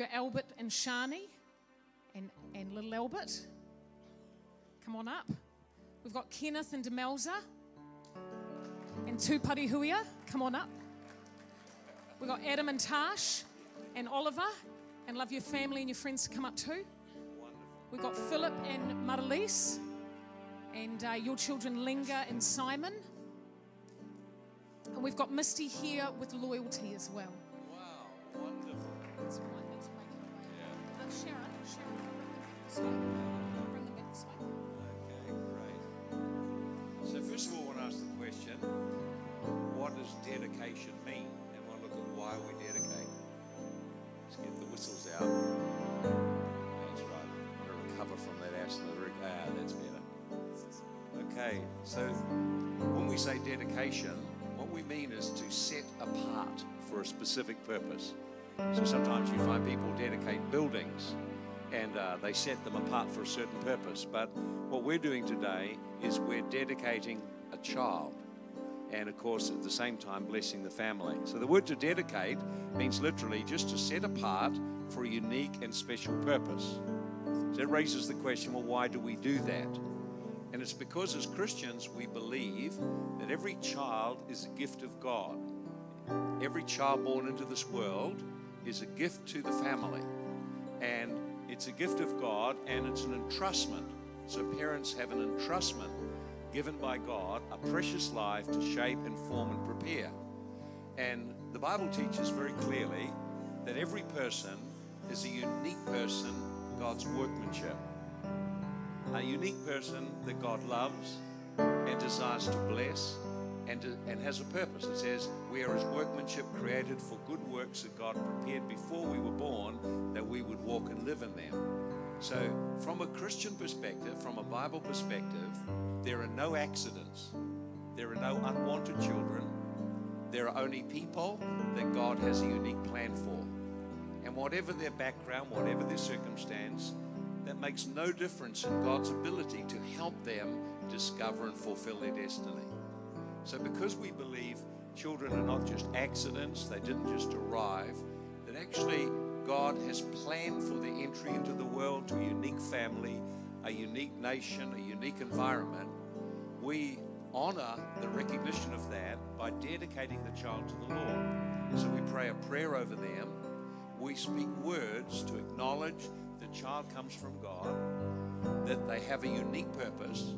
got Albert and Shani and, and little Albert. Come on up. We've got Kenneth and Demelza and Tupari Huia. Come on up. We've got Adam and Tash and Oliver. And love your family and your friends to come up too. We've got Philip and Marilise. And uh, your children, Linga and Simon. And we've got Misty here with loyalty as well. Okay. So first of all, I want to ask the question, what does dedication mean? And we'll look at why we dedicate. Let's get the whistles out. That's right. I want to recover from that acid. Ah, that's better. Okay, so when we say dedication, what we mean is to set apart for a specific purpose. So sometimes you find people dedicate buildings and uh, they set them apart for a certain purpose. But what we're doing today is we're dedicating a child. And of course, at the same time, blessing the family. So the word to dedicate means literally just to set apart for a unique and special purpose. So that raises the question well, why do we do that? And it's because as Christians, we believe that every child is a gift of God. Every child born into this world is a gift to the family. And it's a gift of God and it's an entrustment. So parents have an entrustment given by God, a precious life to shape and form and prepare. And the Bible teaches very clearly that every person is a unique person, God's workmanship a unique person that God loves and desires to bless and, and has a purpose. It says, We are his workmanship created for good works that God prepared before we were born So, from a Christian perspective, from a Bible perspective, there are no accidents, there are no unwanted children, there are only people that God has a unique plan for. And whatever their background, whatever their circumstance, that makes no difference in God's ability to help them discover and fulfill their destiny. So, because we believe children are not just accidents, they didn't just arrive, that actually God has planned for their entry into the world to a unique family, a unique nation, a unique environment, we honor the recognition of that by dedicating the child to the Lord. So, we pray a prayer over them. We speak words to acknowledge the child comes from God, that they have a unique purpose,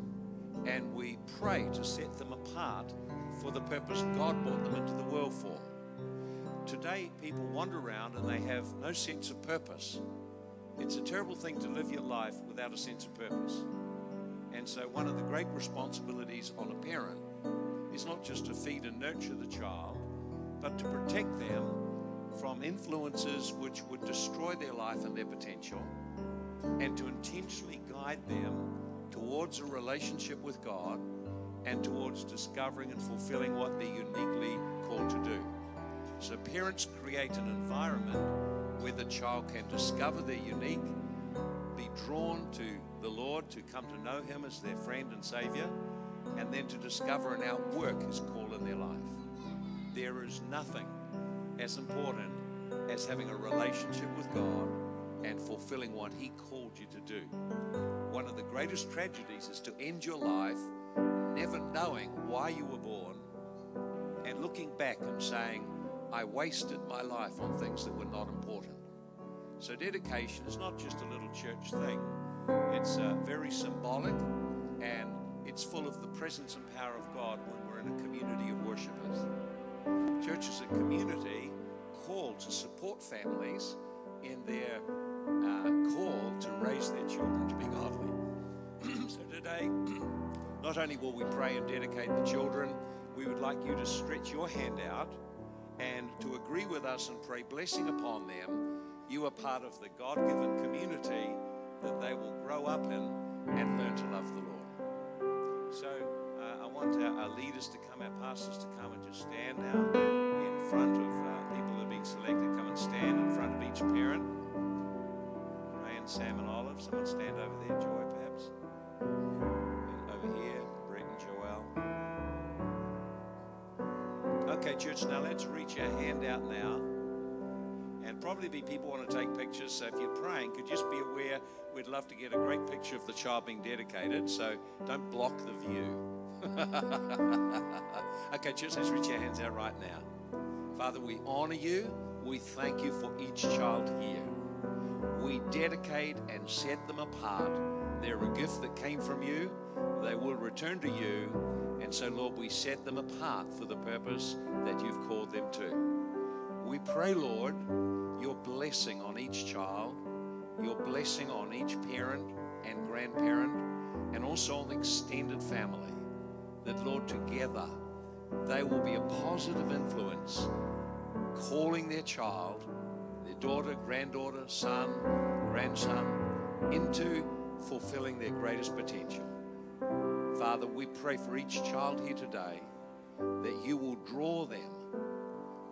and we pray to set them apart for the purpose God brought them into the world for. Today, people wander around and they have no sense of purpose. It's a terrible thing to live your life without a sense of purpose. And so, one of the great responsibilities on a parent is not just to feed and nurture the child, but to protect them from influences which would destroy their life and their potential and to intentionally guide them towards a relationship with God and towards discovering and fulfilling what they're uniquely called to do. So, parents create an environment where the child can discover their unique, be drawn to the Lord, to come to know Him as their friend and Savior, and then to discover and outwork His call in their life. There is nothing as important as having a relationship with God and fulfilling what He called you to do. One of the greatest tragedies is to end your life never knowing why you were born and looking back and saying, I wasted my life on things that were not important. So, dedication is not just a little church thing, it's uh, very symbolic and it's full of the presence and power of God when we're in a community of worshipers. Church is a community called to support families in their uh, call to raise their children to be godly. so today, not only will we pray and dedicate the children, we would like you to stretch your hand out and to agree with us and pray blessing upon them. You are part of the God given community that they will grow up in and learn to love the Lord. So uh, I want our, our, leaders to come, our pastors to come and just stand now in front of uh, people that are being selected. Come and stand in front of each parent. Ryan, Sam and Olive. Someone stand over there, Joy, perhaps. Okay, church, now let's reach our hand out now and probably be people want to take pictures. So if you're praying, could just be aware we'd love to get a great picture of the child being dedicated. So don't block the view. okay, church, let's reach our hands out right now. Father, we honor you. We thank you for each child here. We dedicate and set them apart. They're a gift that came from you. They will return to you. And so, Lord, we set them apart for the purpose that you've called them to. We pray, Lord, your blessing on each child, your blessing on each parent and grandparent, and also on the extended family. That, Lord, together they will be a positive influence, calling their child, their daughter, granddaughter, son, grandson, into fulfilling their greatest potential. Father, we pray for each child here today that you will draw them,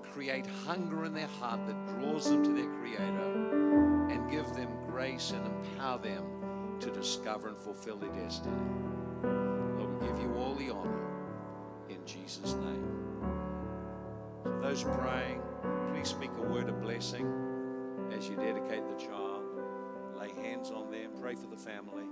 create hunger in their heart that draws them to their Creator, and give them grace and empower them to discover and fulfill their destiny. Lord, we give you all the honor in Jesus' name. Those praying, please speak a word of blessing as you dedicate the child. Lay hands on them, pray for the family.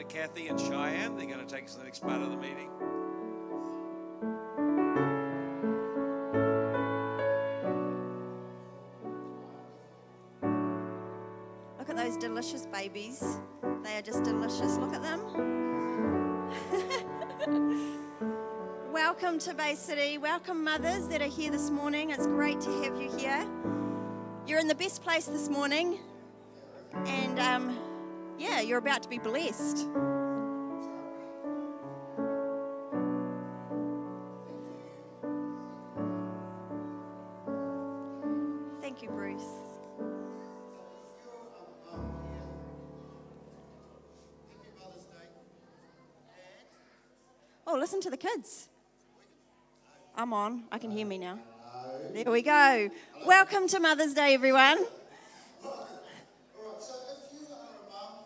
To Kathy and Cheyenne. They're going to take us to the next part of the meeting. Look at those delicious babies. They are just delicious. Look at them. Welcome to Bay City. Welcome, mothers that are here this morning. It's great to have you here. You're in the best place this morning. And um, you're about to be blessed. Thank you, Bruce. Oh, listen to the kids. I'm on. I can hear me now. There we go. Welcome to Mother's Day, everyone. All right, so if you are a mum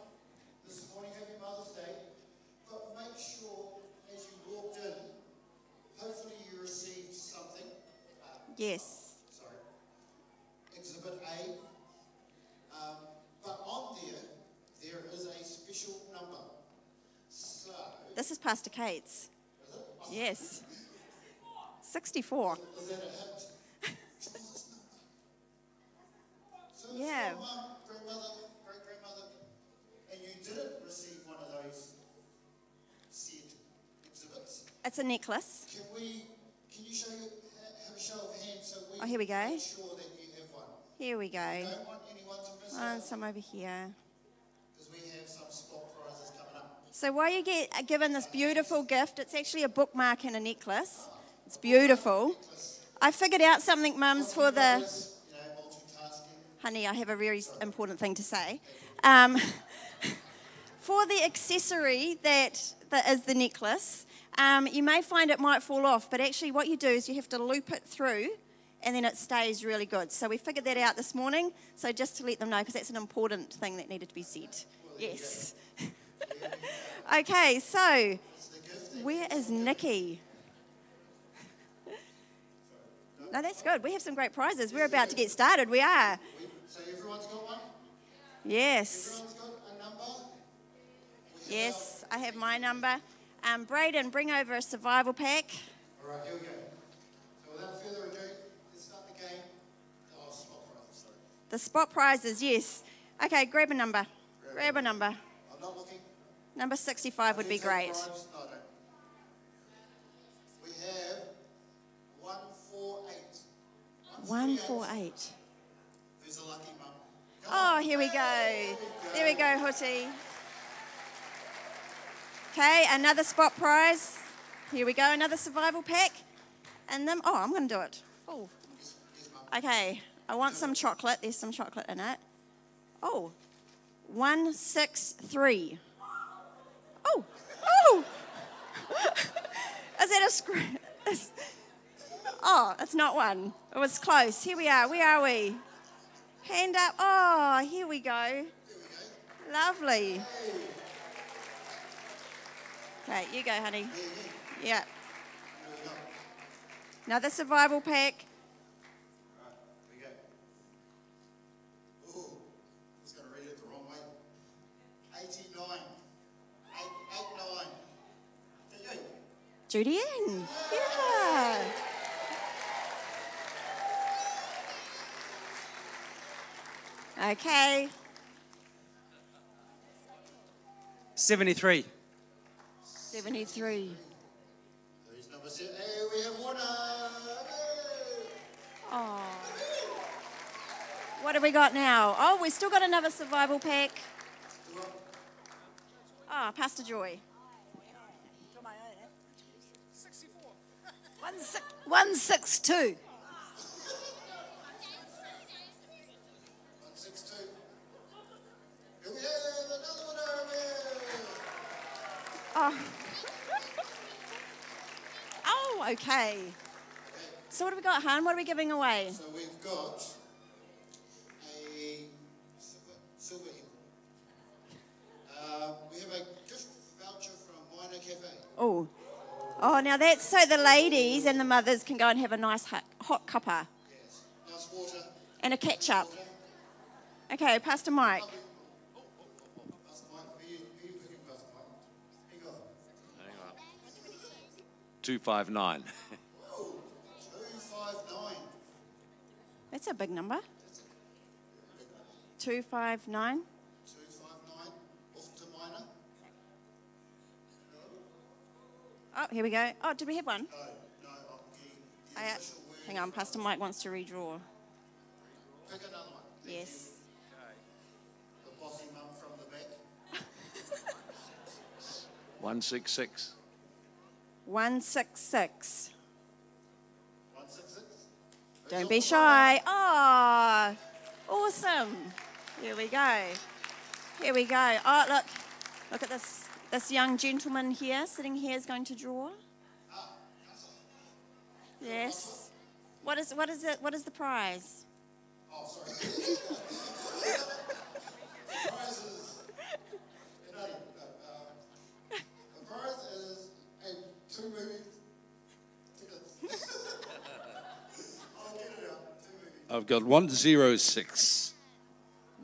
this morning, happy Mother's Day, but make sure as you walked in Yes. sorry, Exhibit A. Um, but on there, there is a special number. So, This is Pastor Kate's. Yes. 64. is that a hint? so Yeah. your mum, grandmother, great grandmother, and you didn't receive one of those said exhibits, It's a necklace. can we, can you show you, have a show of hands so we Oh, here we go. make sure that you have one? Here we go. Don't want anyone to miss out. some over here. Because we have some spot prizes coming up. So while you get given this beautiful gift, it's actually a bookmark and a necklace. It's beautiful. I figured out something, mums, for the. Honey, I have a very important thing to say. Um, for the accessory that, that is the necklace, um, you may find it might fall off, but actually, what you do is you have to loop it through and then it stays really good. So, we figured that out this morning. So, just to let them know, because that's an important thing that needed to be said. Yes. okay, so where is Nikki? No, that's good. We have some great prizes. We're about to get started. We are. So everyone's got one? Yes. Everyone's got a number? Yes, I have my number. Um, Braden, bring over a survival pack. All right, here we go. So without further ado, let's start the game. Oh, spot prizes, sorry. The spot prizes, yes. Okay, grab a number. Grab a number. Looking. Number 65 would be great. prizes? No, I don't. We have one, four, eight. 148. Who's the lucky mum? Oh, here we go. Hey, There we go, Hootie. Okay, another spot prize. Here we go, another survival pack. And then, oh, I'm going to do it. Oh, Here's- here's mum. okay. I want some chocolate. There's some chocolate in it. Oh, 163. Oh, oh. Is that a screw? Oh, it's not one. It was close. Here we are. Where are we? Hand up. Oh, here we go. Lovely. Okay, you go, honey. Yeah. Another survival pack. Judy Ann. Yeah. Okay. 73. 73. Who's number seven? Hey, we have one. Oh. What have we got now? Oh, we've still got another survival pack. Ah, Pastor Joy. One six, one six two. One, six, two. Here we have another one over there. Oh. oh, okay. So what have we got, Han? What are we giving away? So we've got a silver, silver. Uh, we have a gift voucher from Minor Cafe. Oh. Oh, now that's so the ladies and the mothers can go and have a nice hot, hot cuppa Yes. Nice water. and a ketchup. Okay, Pastor Mike. Pastor Mike, who you, who you picking, Pastor Mike? Here you go. Hang on. 259. Whoa, 259. That's a big number. 259. 259. Oh, here we go. Oh, did we have one? No, no, I'm getting the I, official word. hang on, Pastor Mike wants to redraw. Pick another one. Thank Yes. you. The bossy mum from the back. 166. 166. 166. Don't be shy. Oh, awesome. Here we go. Here we go. Oh, look. Look at this. This young gentleman here, sitting here, is going to draw. Yes. What is, what is it? What is the prize? Oh, sorry. the prize is. You know, uh, um, the prize is a two movie tickets. I've got 106.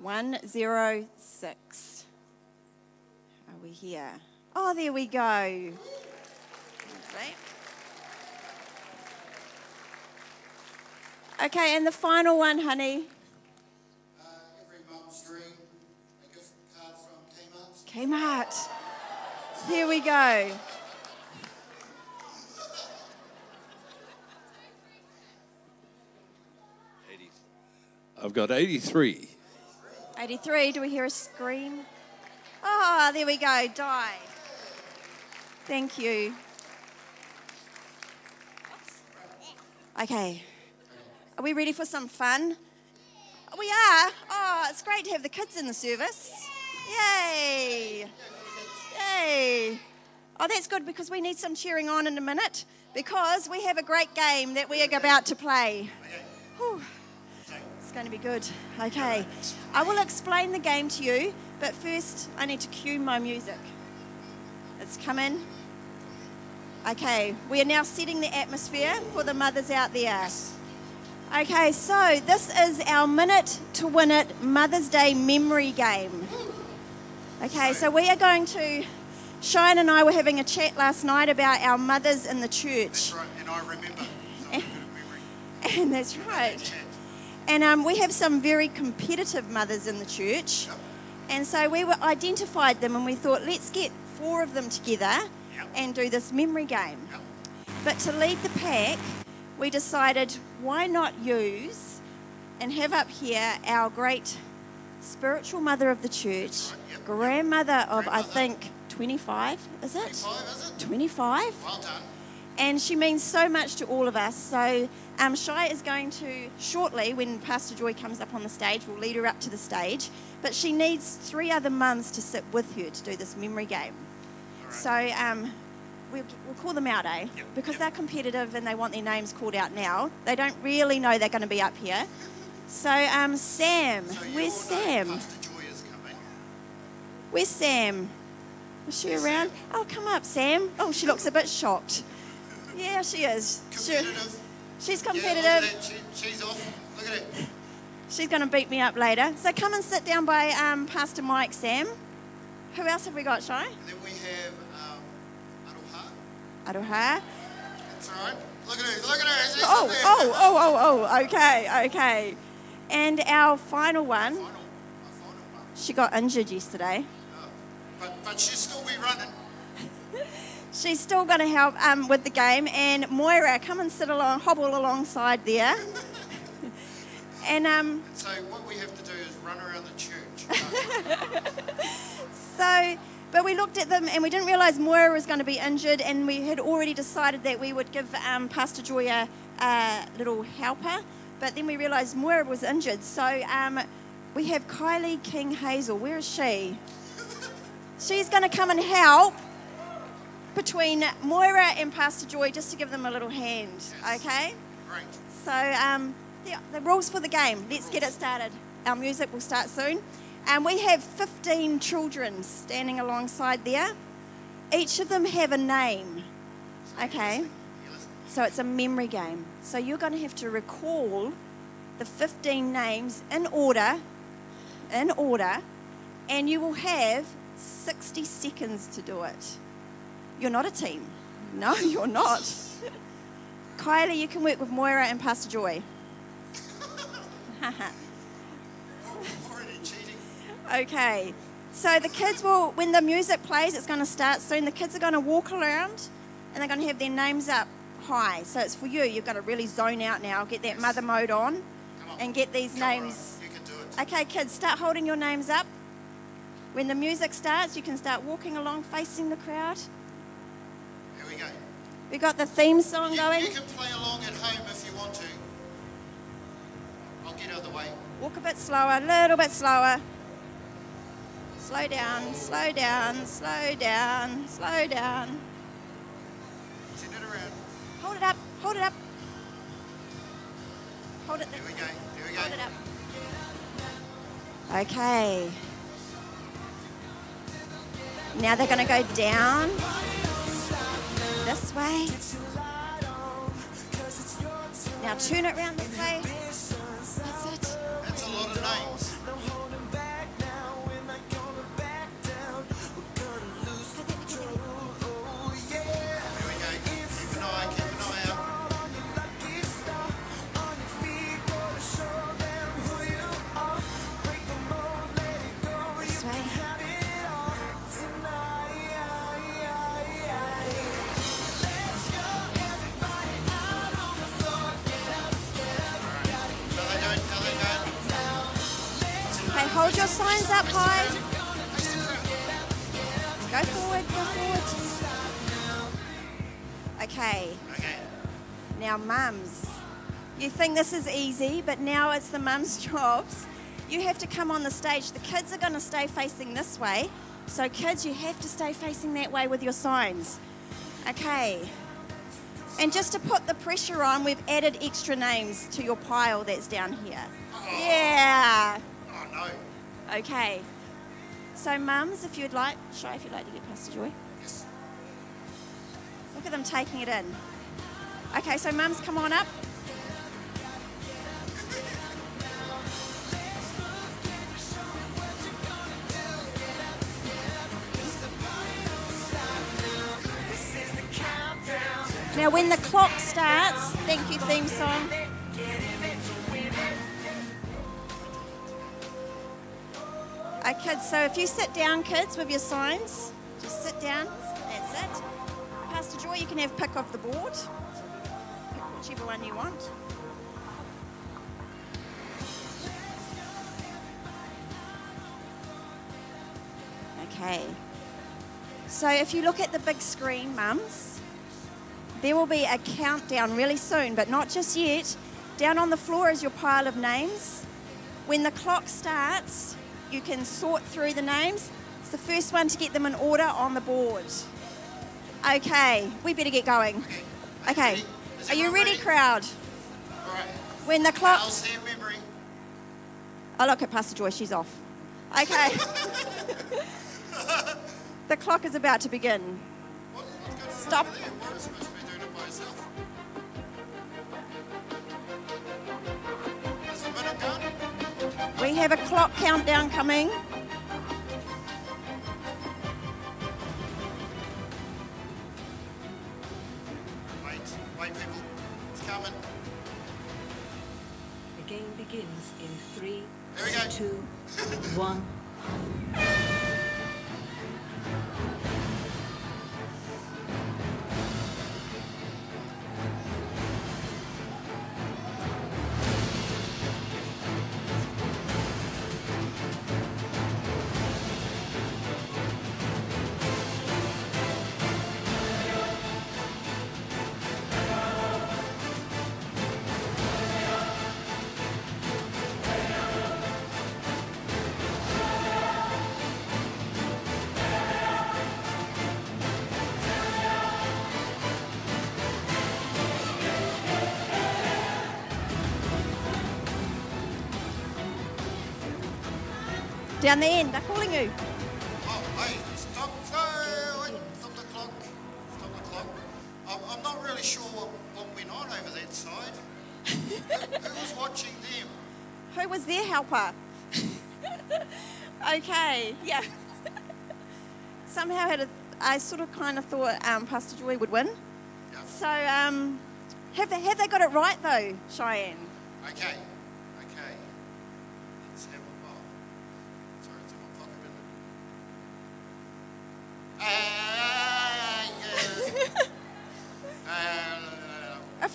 106. Are we here? Oh, there we go. Lovely. Okay, and the final one, honey. Uh, every mum's dream, a gift card from Kmart. Kmart. Here we go. I've got 83. 83. Do we hear a scream? Ah, there we go. Die. Thank you. Okay. Are we ready for some fun? We are. Oh, it's great to have the kids in the service. Yay. Yay. Oh, that's good because we need some cheering on in a minute because we have a great game that we are about to play. Whew. It's going to be good. Okay. I will explain the game to you, but first I need to cue my music. It's coming. Okay, we are now setting the atmosphere for the mothers out there. Okay, so this is our minute to win it Mother's Day memory game. Okay, so we are going to. Shai and I were having a chat last night about our mothers in the church. That's right, and I remember. So memory. And that's right. And um, we have some very competitive mothers in the church. Yep. And so we were identified them and we thought, let's get four of them together Yep. and do this memory game. Yep. But to lead the pack, we decided why not use and have up here our great spiritual mother of the church, right, yep, yep. grandmother of, I think, 25, is it? 25, is it? 25? Well done. and she means so much to all of us. So, um, Shai is going to shortly, when Pastor Joy comes up on the stage, we'll lead her up to the stage. But she needs three other mums to sit with her to do this memory game. So, um, we'll, we'll call them out, eh? Yep, Because yep. they're competitive and they want their names called out now. They don't really know they're going to be up here. So, um, Sam, So where's Sam? Pastor Joy is coming. Where's Sam? Is she around? Sam. Oh, come up, Sam. Oh, she looks a bit shocked. Yeah, she is. She-. She's Yeah, competitive. that. She, she's off. Look at it. She's going to beat me up later. So come and sit down by um, Pastor Mike, Sam. Who else have we got, Shai? And then we have um, Aroha. Aroha. That's right. Look at her. Look at her. She's Oh, oh, oh, oh, oh. Okay, okay. And our final one, Final. Final one. she got injured yesterday. Oh. But, but she'll still be running. She's still going to help um, with the game. And Moira, come and sit along, hobble alongside there. and um, So what we have to do is run around the church. So, but we looked at them and we didn't realise Moira was going to be injured, and we had already decided that we would give um, Pastor Joy a, a little helper. But then we realised Moira was injured, so um, we have Kylie King Hazel. Where is she? She's going to come and help between Moira and Pastor Joy just to give them a little hand, okay? Great. So, um, the, the rules for the game. Let's get it started. Our music will start soon. And we have 15 children standing alongside there. Each of them have a name. Okay? So it's a memory game. So you're going to have to recall the 15 names in order, in order, and you will have 60 seconds to do it. You're not a team. No, you're not. Kylie, you can work with Moira and Pastor Joy. Okay. So the kids will, when the music plays, it's going to start soon. The kids are going to walk around and they're going to have their names up high. So it's for you. You've got to really zone out now, get that mother mode on, on. and get these Come names. You can do it. Okay, kids, start holding your names up. When the music starts, you can start walking along, facing the crowd. We go. Got the theme song You, going. you can play along at home if you want to. I'll get out of the way. Walk a bit slower, a little bit slower. Slow down, slow down, slow down, slow down. Turn it around. Hold it up, hold it up. Hold it Here we go. Here we go. Hold it up. Okay. Now they're going to go down this way. Now tune it around this way. That's it. That's a lot of nine. Signs up high. Go forward, go forward. Okay, Okay. now mums. You think this is easy, but now it's the mums' jobs. You have to come on the stage. The kids are going to stay facing this way. So, kids, you have to stay facing that way with your signs. Okay. And just to put the pressure on, we've added extra names to your pile that's down here. Yeah. Okay. So, mums, if you'd like, Shai, if you'd like to get Pastor Joy. Yes. Look at them taking it in. Okay, so mums, come on up. Now, when the clock starts, thank you, theme song. Kids, so if you sit down, kids, with your signs, just sit down. That's it. Pastor Joy, you can have pick of the board. Pick whichever one you want. Okay. So if you look at the big screen, mums, there will be a countdown really soon, but not just yet. Down on the floor is your pile of names. When the clock starts, you can sort through the names. It's the first one to get them in order on the board. Okay, we better get going. Okay, are you ready, crowd? All right. When the clock. How's their memory? Oh, look at Pastor Joy, she's off. Okay. the clock is about to begin. What, what's going on Stop. Have a clock countdown coming. Down the end, they're calling you. Oh, hey, stop. Wait, stop the clock. Stop the clock. I'm, I'm not really sure what, what went on over that side. who, who was watching them? Who was their helper? okay, yeah. Somehow had a, I sort of kind of thought um, Pastor Joy would win. Yeah. So um, have they have they got it right though, Cheyenne? Okay.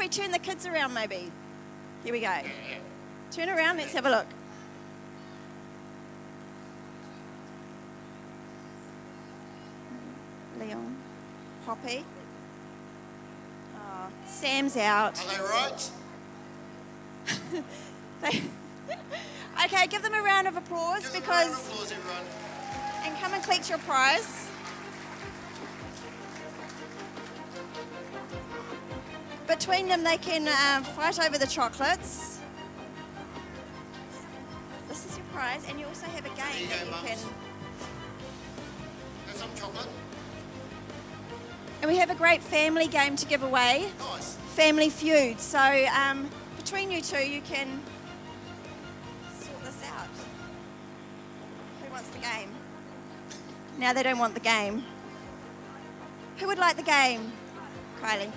We turn the kids around, maybe. Here we go. Turn around. Let's have a look. Leon, Poppy. Oh, Sam's out. Are they right? They- okay, give them a round of applause Give a round of because applause, and come and collect your prize. Between them, they can uh, fight over the chocolates. This is your prize, and you also have a game There you that go, you mums. can. Have some chocolate. And we have a great family game to give away, Nice. Family Feud. So um, between you two, you can sort this out. Who wants the game? Now they don't want the game. Who would like the game? Kylie.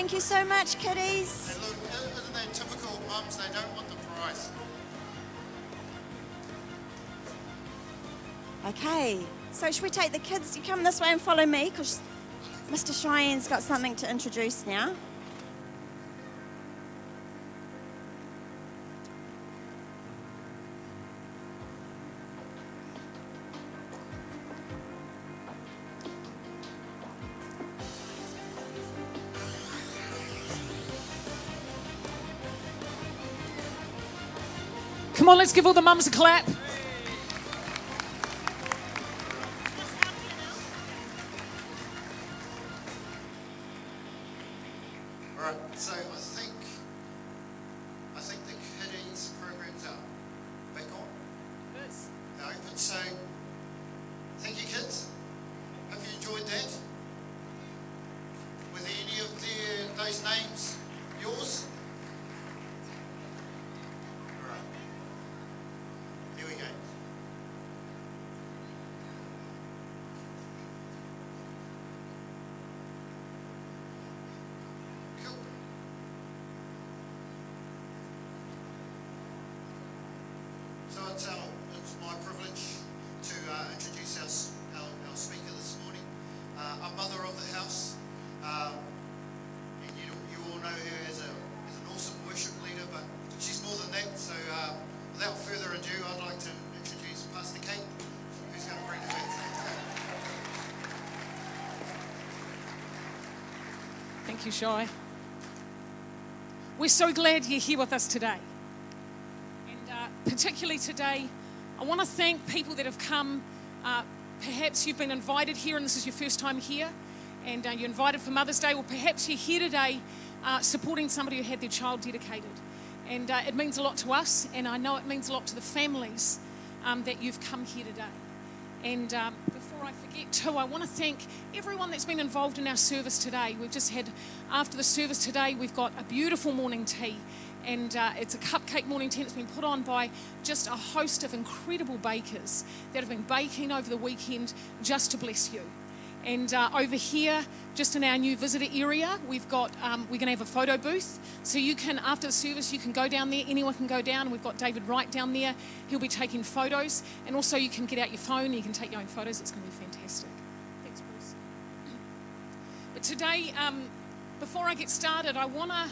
Thank you so much, kiddies. And look, isn't that typical mums? They don't want the price. Okay, so should we take the kids? You come this way and follow me because Mr. Cheyenne's got something to introduce now. On, let's give all the mums a clap. It's, my privilege to uh, introduce our, our, our speaker this morning, uh, a mother of the house. Um, and you, you all know her as, a, as an awesome worship leader, but she's more than that. So uh, without further ado, I'd like to introduce Pastor Kate, who's going to bring the back. Thank you, Shai. We're so glad you're here with us today. Particularly today, I want to thank people that have come. Uh, perhaps you've been invited here and this is your first time here, and uh, you're invited for Mother's Day, or perhaps you're here today uh, supporting somebody who had their child dedicated. And uh, it means a lot to us, and I know it means a lot to the families um, that you've come here today. And um, before I forget, too, I want to thank everyone that's been involved in our service today. We've just had, after the service today, we've got a beautiful morning tea. And uh, it's a cupcake morning tea. It's been put on by just a host of incredible bakers that have been baking over the weekend just to bless you. And uh, over here, just in our new visitor area, we've got um, we're going to have a photo booth. So you can, after the service, you can go down there. Anyone can go down. We've got David Wright down there. He'll be taking photos, and also you can get out your phone. You can take your own photos. It's going to be fantastic. Thanks, Bruce. But today, um, before I get started, I want to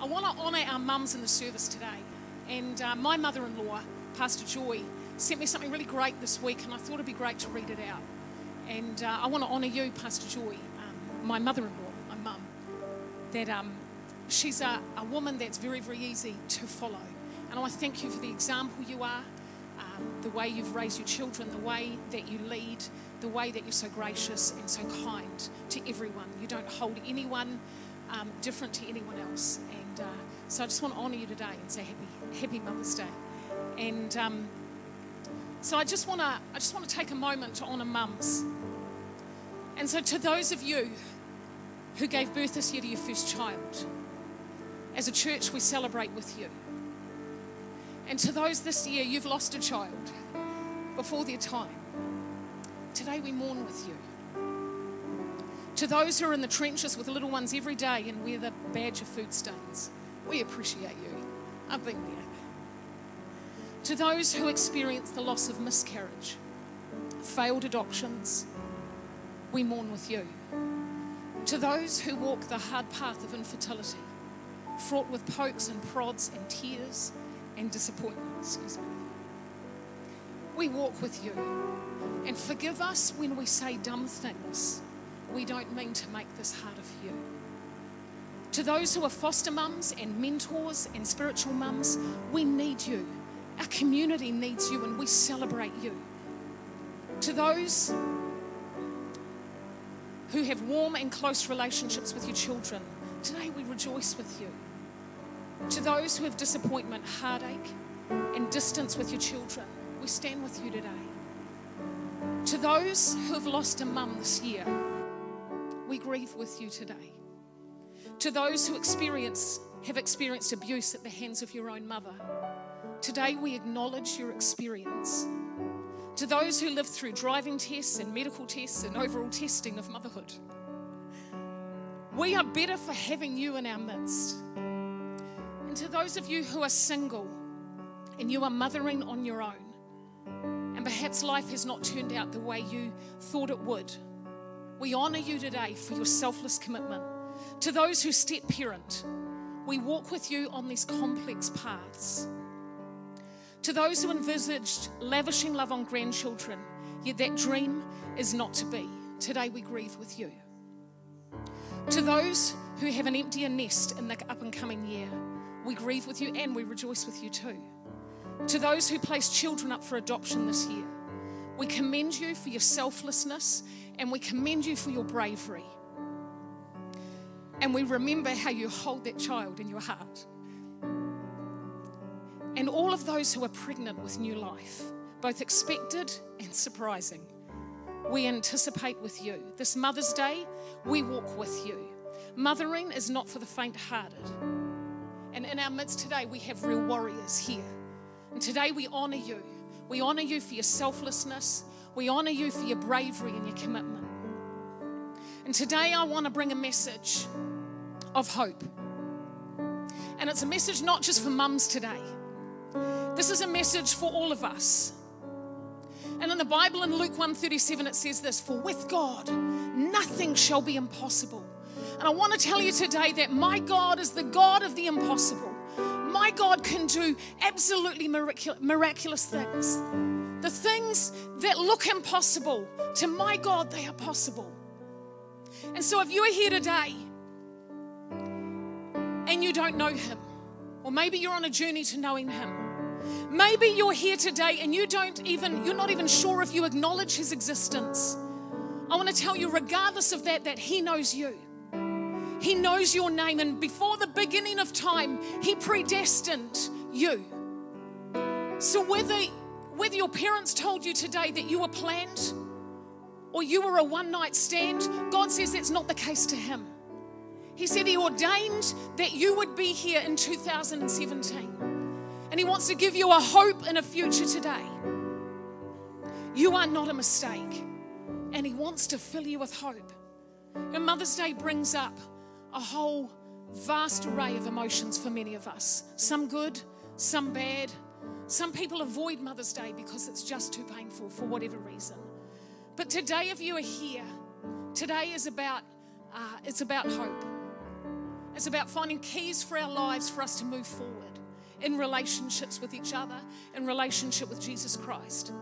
I want to honour our mums in the service today. And uh, my mother-in-law, Pastor Joy, sent me something really great this week, and I thought it'd be great to read it out. And uh, I want to honour you, Pastor Joy, um, my mother-in-law, my mum. That um, she's a, a woman that's very, very easy to follow. And I thank you for the example you are, um, the way you've raised your children, the way that you lead, the way that you're so gracious and so kind to everyone. You don't hold anyone um, different to anyone else. And uh, so I just want to honour you today and say happy, happy Mother's Day. And um, so I just want to, I just want to take a moment to honour mums. And so to those of you who gave birth this year to your first child, as a church we celebrate with you. And to those this year you've lost a child before their time, today we mourn with you. To those who are in the trenches with little ones every day and wear the badge of food stains, we appreciate you. I've been there. To those who experience the loss of miscarriage, failed adoptions, we mourn with you. To those who walk the hard path of infertility, fraught with pokes and prods and tears and disappointment, excuse me. We walk with you and forgive us when we say dumb things we don't mean to make this harder for you. To those who are foster mums and mentors and spiritual mums, we need you. Our community needs you and we celebrate you. To those who have warm and close relationships with your children, today we rejoice with you. To those who have disappointment, heartache, and distance with your children, we stand with you today. To those who have lost a mum this year, we grieve with you today. To those who experience, have experienced abuse at the hands of your own mother, today we acknowledge your experience. To those who live through driving tests and medical tests and overall testing of motherhood, we are better for having you in our midst. And to those of you who are single and you are mothering on your own, and perhaps life has not turned out the way you thought it would, we honour you today for your selfless commitment. To those who step parent, we walk with you on these complex paths. To those who envisaged lavishing love on grandchildren, yet that dream is not to be, today we grieve with you. To those who have an emptier nest in the up and coming year, we grieve with you and we rejoice with you too. To those who placed children up for adoption this year, we commend you for your selflessness and we commend you for your bravery. And we remember how you hold that child in your heart. And all of those who are pregnant with new life, both expected and surprising, we anticipate with you. This Mother's Day, we walk with you. Mothering is not for the faint hearted. And in our midst today, we have real warriors here. And today we honor you. We honor you for your selflessness. We honor you for your bravery and your commitment. And today I want to bring a message of hope. And it's a message not just for mums today, this is a message for all of us. And in the Bible in Luke 137 it says this, for with God nothing shall be impossible. And I want to tell you today that my God is the God of the impossible. My God can do absolutely miraculous things. The things that look impossible, to my God, they are possible. And so if you are here today and you don't know Him, or maybe you're on a journey to knowing Him, maybe you're here today and you don't even, you're not even sure if you acknowledge His existence. I want to tell you, regardless of that, that He knows you. He knows your name, and before the beginning of time, He predestined you. So whether whether your parents told you today that you were planned or you were a one night stand, God says that's not the case to Him. He said He ordained that you would be here in 2017. And He wants to give you a hope and a future today. You are not a mistake. And He wants to fill you with hope. And Mother's Day brings up a whole vast array of emotions for many of us some good, some bad. Some people avoid Mother's Day because it's just too painful for whatever reason. But today, if you are here, today is about uh, it's about hope. It's about finding keys for our lives for us to move forward in relationships with each other, in relationship with Jesus Christ.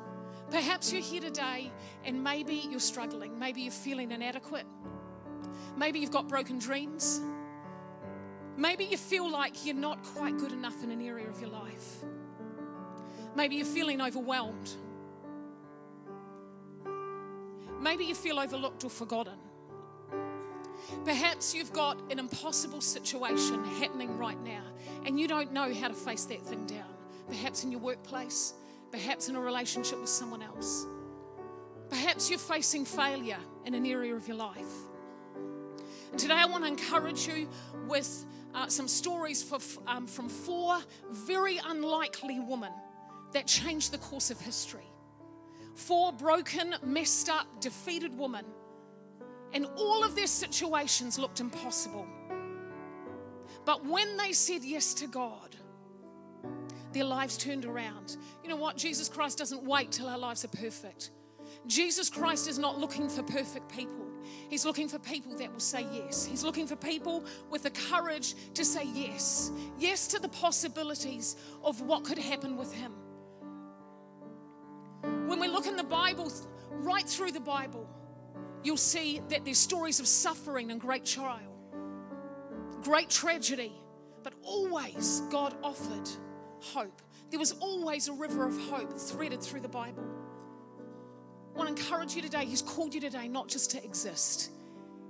Perhaps you're here today and maybe you're struggling. Maybe you're feeling inadequate. Maybe you've got broken dreams. Maybe you feel like you're not quite good enough in an area of your life. Maybe you're feeling overwhelmed. Maybe you feel overlooked or forgotten. Perhaps you've got an impossible situation happening right now and you don't know how to face that thing down. Perhaps in your workplace, perhaps in a relationship with someone else. Perhaps you're facing failure in an area of your life. And today I want to encourage you with uh, some stories for, um, from four very unlikely women that changed the course of history. Four broken, messed up, defeated women. And all of their situations looked impossible. But when they said yes to God, their lives turned around. You know what? Jesus Christ doesn't wait till our lives are perfect. Jesus Christ is not looking for perfect people. He's looking for people that will say yes. He's looking for people with the courage to say yes. Yes to the possibilities of what could happen with Him. When we look in the Bible, right through the Bible, you'll see that there's stories of suffering and great trial, great tragedy, but always God offered hope. There was always a river of hope threaded through the Bible. I want to encourage you today. He's called you today not just to exist.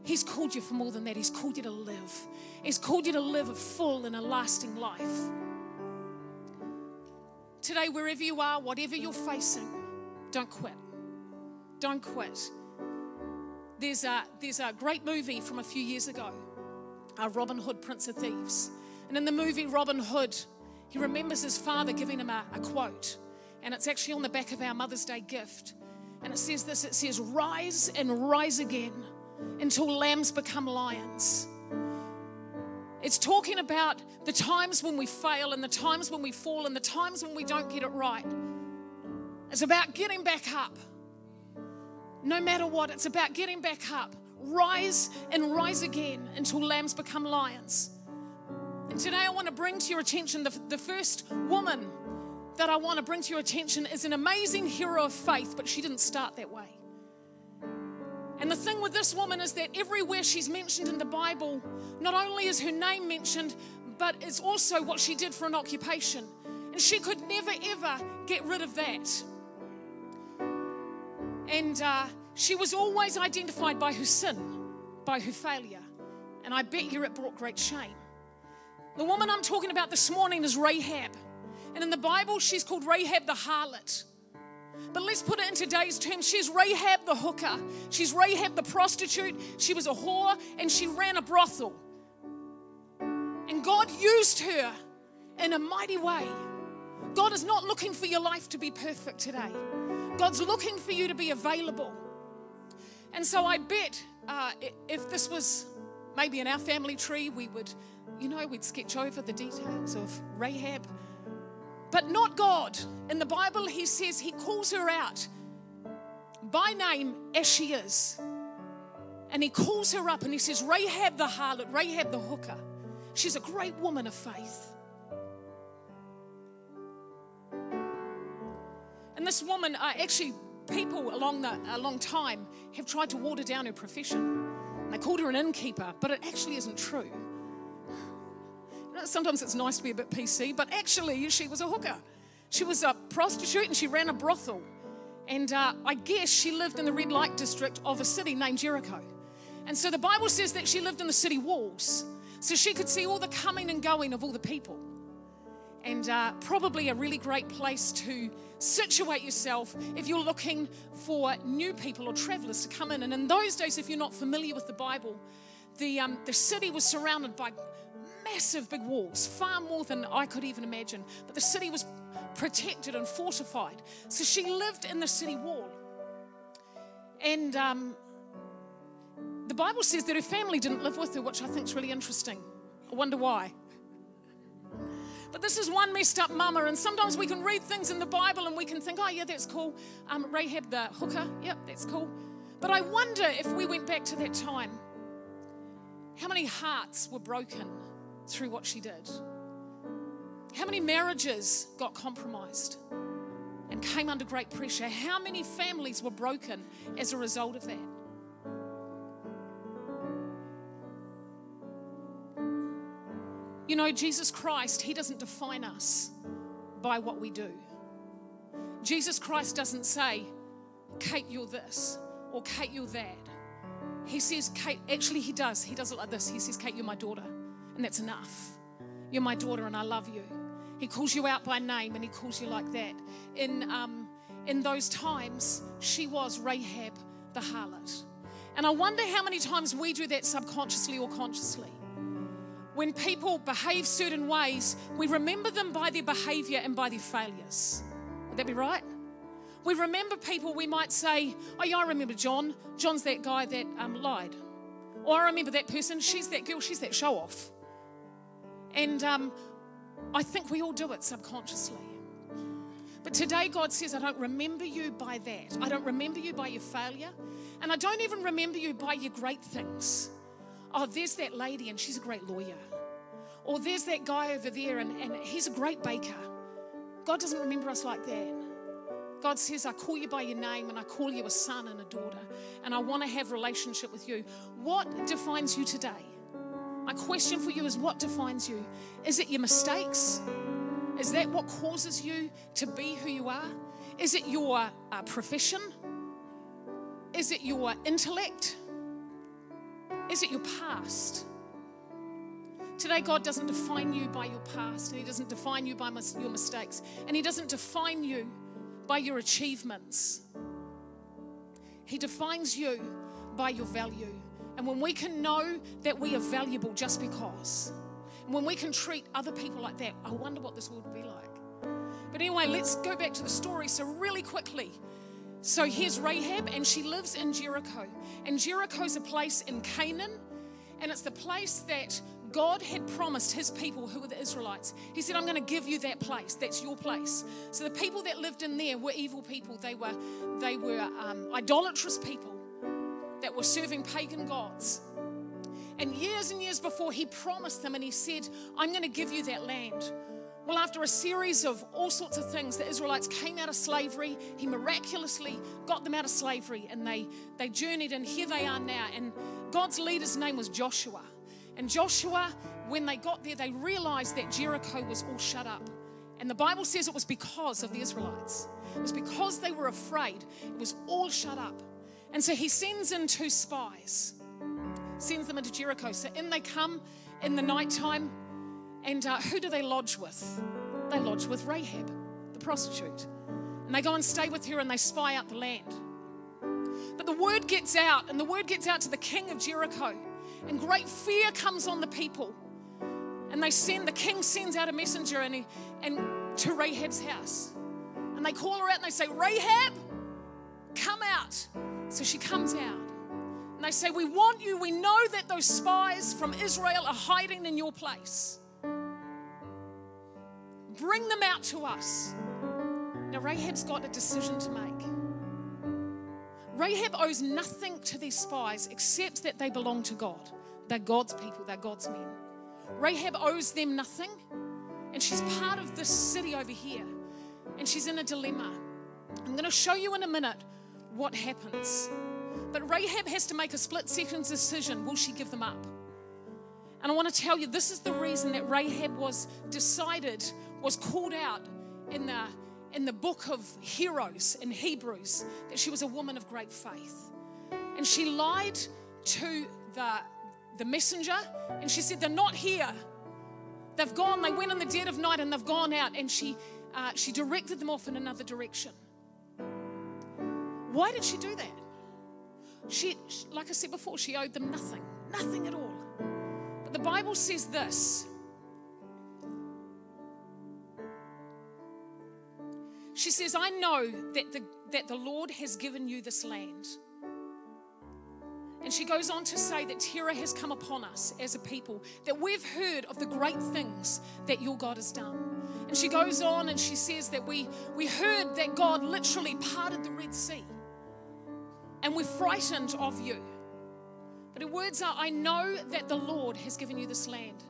He's called you for more than that. He's called you to live. He's called you to live a full and a lasting life. Today, wherever you are, whatever you're facing, don't quit. Don't quit. There's a, there's a great movie from a few years ago, uh, Robin Hood, Prince of Thieves. And in the movie Robin Hood, he remembers his father giving him a, a quote. And it's actually on the back of our Mother's Day gift. And it says this it says, Rise and rise again until lambs become lions. It's talking about the times when we fail and the times when we fall and the times when we don't get it right. It's about getting back up. No matter what, it's about getting back up. Rise and rise again until lambs become lions. And today I want to bring to your attention the, the first woman that I want to bring to your attention is an amazing hero of faith, but she didn't start that way. And the thing with this woman is that everywhere she's mentioned in the Bible, not only is her name mentioned, but it's also what she did for an occupation. And she could never, ever get rid of that. And uh, she was always identified by her sin, by her failure. And I bet you it brought great shame. The woman I'm talking about this morning is Rahab. And in the Bible, she's called Rahab the harlot. But let's put it in today's terms. She's Rahab the hooker. She's Rahab the prostitute. She was a whore and she ran a brothel. And God used her in a mighty way. God is not looking for your life to be perfect today. God's looking for you to be available. And so I bet uh, if this was maybe in our family tree, we would, you know, we'd sketch over the details of Rahab. But not God. In the Bible, he says he calls her out by name as she is. And he calls her up and he says, Rahab the harlot, Rahab the hooker. She's a great woman of faith. And this woman, uh, actually, people along the a long time have tried to water down her profession. They called her an innkeeper, but it actually isn't true. Sometimes it's nice to be a bit PC, but actually, she was a hooker. She was a prostitute and she ran a brothel. And uh, I guess she lived in the red light district of a city named Jericho. And so the Bible says that she lived in the city walls so she could see all the coming and going of all the people. And uh, probably a really great place to situate yourself if you're looking for new people or travelers to come in. And in those days, if you're not familiar with the Bible, the, um, the city was surrounded by massive big walls, far more than I could even imagine. But the city was protected and fortified. So she lived in the city wall. And um, the Bible says that her family didn't live with her, which I think is really interesting. I wonder why. But this is one messed up mama, and sometimes we can read things in the Bible and we can think, oh, yeah, that's cool. Um, Rahab the hooker, yep, that's cool. But I wonder if we went back to that time, how many hearts were broken through what she did? How many marriages got compromised and came under great pressure? How many families were broken as a result of that? You know, Jesus Christ, He doesn't define us by what we do. Jesus Christ doesn't say, Kate, you're this, or Kate, you're that. He says, Kate, actually, He does. He does it like this. He says, Kate, you're my daughter, and that's enough. You're my daughter, and I love you. He calls you out by name, and He calls you like that. In, um, in those times, she was Rahab the harlot. And I wonder how many times we do that subconsciously or consciously when people behave certain ways, we remember them by their behavior and by their failures. Would that be right? We remember people, we might say, Oh, yeah, I remember John. John's that guy that um, lied. Or I remember that person, she's that girl, she's that show off. And um, I think we all do it subconsciously. But today, God says, I don't remember you by that. I don't remember you by your failure. And I don't even remember you by your great things. Oh, there's that lady and she's a great lawyer. Or there's that guy over there and, and he's a great baker. God doesn't remember us like that. God says, I call you by your name and I call you a son and a daughter, and I want to have relationship with you. What defines you today? My question for you is what defines you? Is it your mistakes? Is that what causes you to be who you are? Is it your uh, profession? Is it your intellect? Is it your past? Today, God doesn't define you by your past, and He doesn't define you by mis- your mistakes, and He doesn't define you by your achievements. He defines you by your value. And when we can know that we are valuable just because, and when we can treat other people like that, I wonder what this world would be like. But anyway, let's go back to the story. So, really quickly, so here's Rahab, and she lives in Jericho. And Jericho's a place in Canaan, and it's the place that God had promised his people, who were the Israelites. He said, I'm going to give you that place. That's your place. So the people that lived in there were evil people. They were, they were um, idolatrous people that were serving pagan gods. And years and years before, he promised them and he said, I'm going to give you that land. Well, after a series of all sorts of things, the Israelites came out of slavery. He miraculously got them out of slavery and they, they journeyed, and here they are now. And God's leader's name was Joshua. And Joshua, when they got there, they realized that Jericho was all shut up. And the Bible says it was because of the Israelites. It was because they were afraid. It was all shut up. And so he sends in two spies, sends them into Jericho. So in they come in the nighttime. And uh, who do they lodge with? They lodge with Rahab, the prostitute. And they go and stay with her and they spy out the land. But the word gets out, and the word gets out to the king of Jericho. And great fear comes on the people. And they send, the king sends out a messenger and, he, and to Rahab's house. And they call her out and they say, Rahab, come out. So she comes out. And they say, We want you. We know that those spies from Israel are hiding in your place. Bring them out to us. Now, Rahab's got a decision to make. Rahab owes nothing to these spies except that they belong to God. They're God's people, they're God's men. Rahab owes them nothing, and she's part of this city over here, and she's in a dilemma. I'm going to show you in a minute what happens. But Rahab has to make a split second decision will she give them up? And I want to tell you this is the reason that Rahab was decided, was called out in the in the book of Heroes in Hebrews that she was a woman of great faith. And she lied to the, the messenger and she said, They're not here. They've gone, they went in the dead of night and they've gone out. And she, uh, she directed them off in another direction. Why did she do that? She, like I said before, she owed them nothing, nothing at all. But the Bible says this She says, I know that the, that the Lord has given you this land. And she goes on to say that terror has come upon us as a people, that we've heard of the great things that your God has done. And she goes on and she says that we, we heard that God literally parted the Red Sea. And we're frightened of you. But her words are, I know that the Lord has given you this land.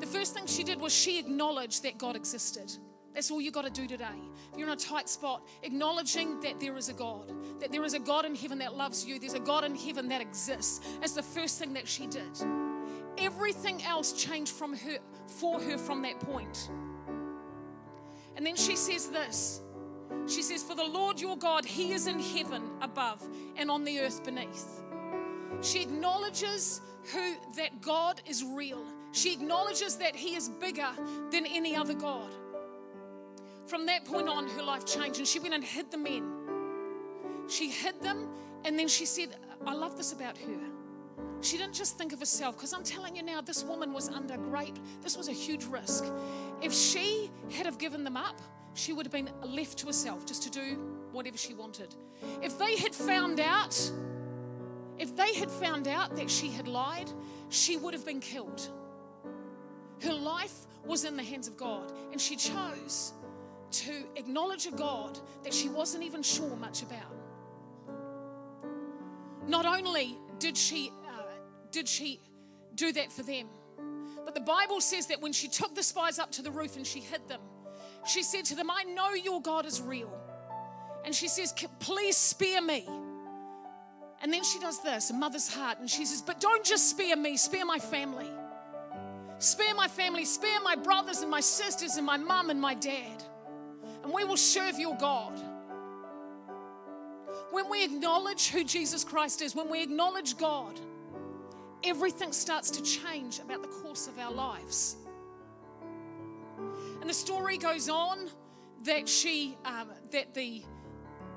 The first thing she did was she acknowledged that God existed. That's all you got to do today. If you're in a tight spot, acknowledging that there is a God, that there is a God in heaven that loves you, there's a God in heaven that exists. That's the first thing that she did. Everything else changed from her for her from that point. And then she says this. She says, For the Lord your God, He is in heaven above and on the earth beneath. She acknowledges who that God is real. She acknowledges that He is bigger than any other God. From that point on, her life changed and she went and hid the men. She hid them and then she said, I love this about her. She didn't just think of herself, because I'm telling you now, this woman was under great, this was a huge risk. If she had have given them up, she would have been left to herself just to do whatever she wanted. If they had found out, if they had found out that she had lied, she would have been killed. Her life was in the hands of God, and she chose to acknowledge a God that she wasn't even sure much about. Not only did she, uh, did she do that for them, but the Bible says that when she took the spies up to the roof and she hid them, she said to them, I know your God is real. And she says, Please spare me. And then she does this, a mother's heart, and she says, But don't just spare me, spare my family. Spare my family, spare my brothers and my sisters and my mum and my dad and we will serve your God. When we acknowledge who Jesus Christ is, when we acknowledge God, everything starts to change about the course of our lives. And the story goes on that she, um, that the